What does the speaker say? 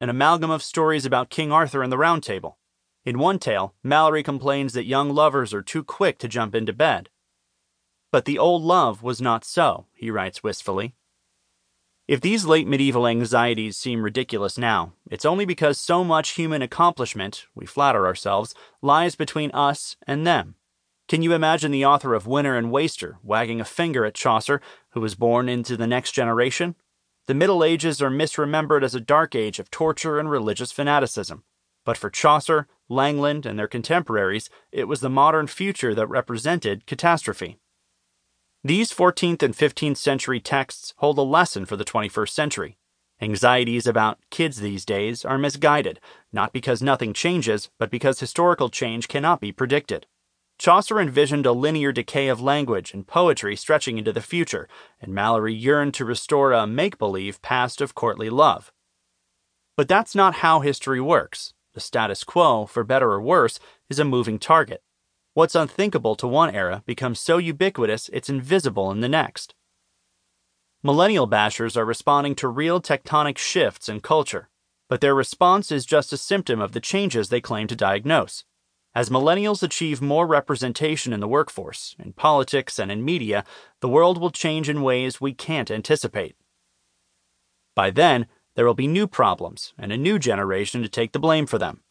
an amalgam of stories about King Arthur and the Round Table. In one tale, Malory complains that young lovers are too quick to jump into bed. But the old love was not so, he writes wistfully. If these late medieval anxieties seem ridiculous now, it's only because so much human accomplishment, we flatter ourselves, lies between us and them. Can you imagine the author of Winner and Waster wagging a finger at Chaucer, who was born into the next generation? The Middle Ages are misremembered as a dark age of torture and religious fanaticism. But for Chaucer, Langland, and their contemporaries, it was the modern future that represented catastrophe. These 14th and 15th century texts hold a lesson for the 21st century. Anxieties about kids these days are misguided, not because nothing changes, but because historical change cannot be predicted. Chaucer envisioned a linear decay of language and poetry stretching into the future, and Malory yearned to restore a make believe past of courtly love. But that's not how history works. The status quo, for better or worse, is a moving target. What's unthinkable to one era becomes so ubiquitous it's invisible in the next. Millennial bashers are responding to real tectonic shifts in culture, but their response is just a symptom of the changes they claim to diagnose. As millennials achieve more representation in the workforce, in politics, and in media, the world will change in ways we can't anticipate. By then, there will be new problems and a new generation to take the blame for them.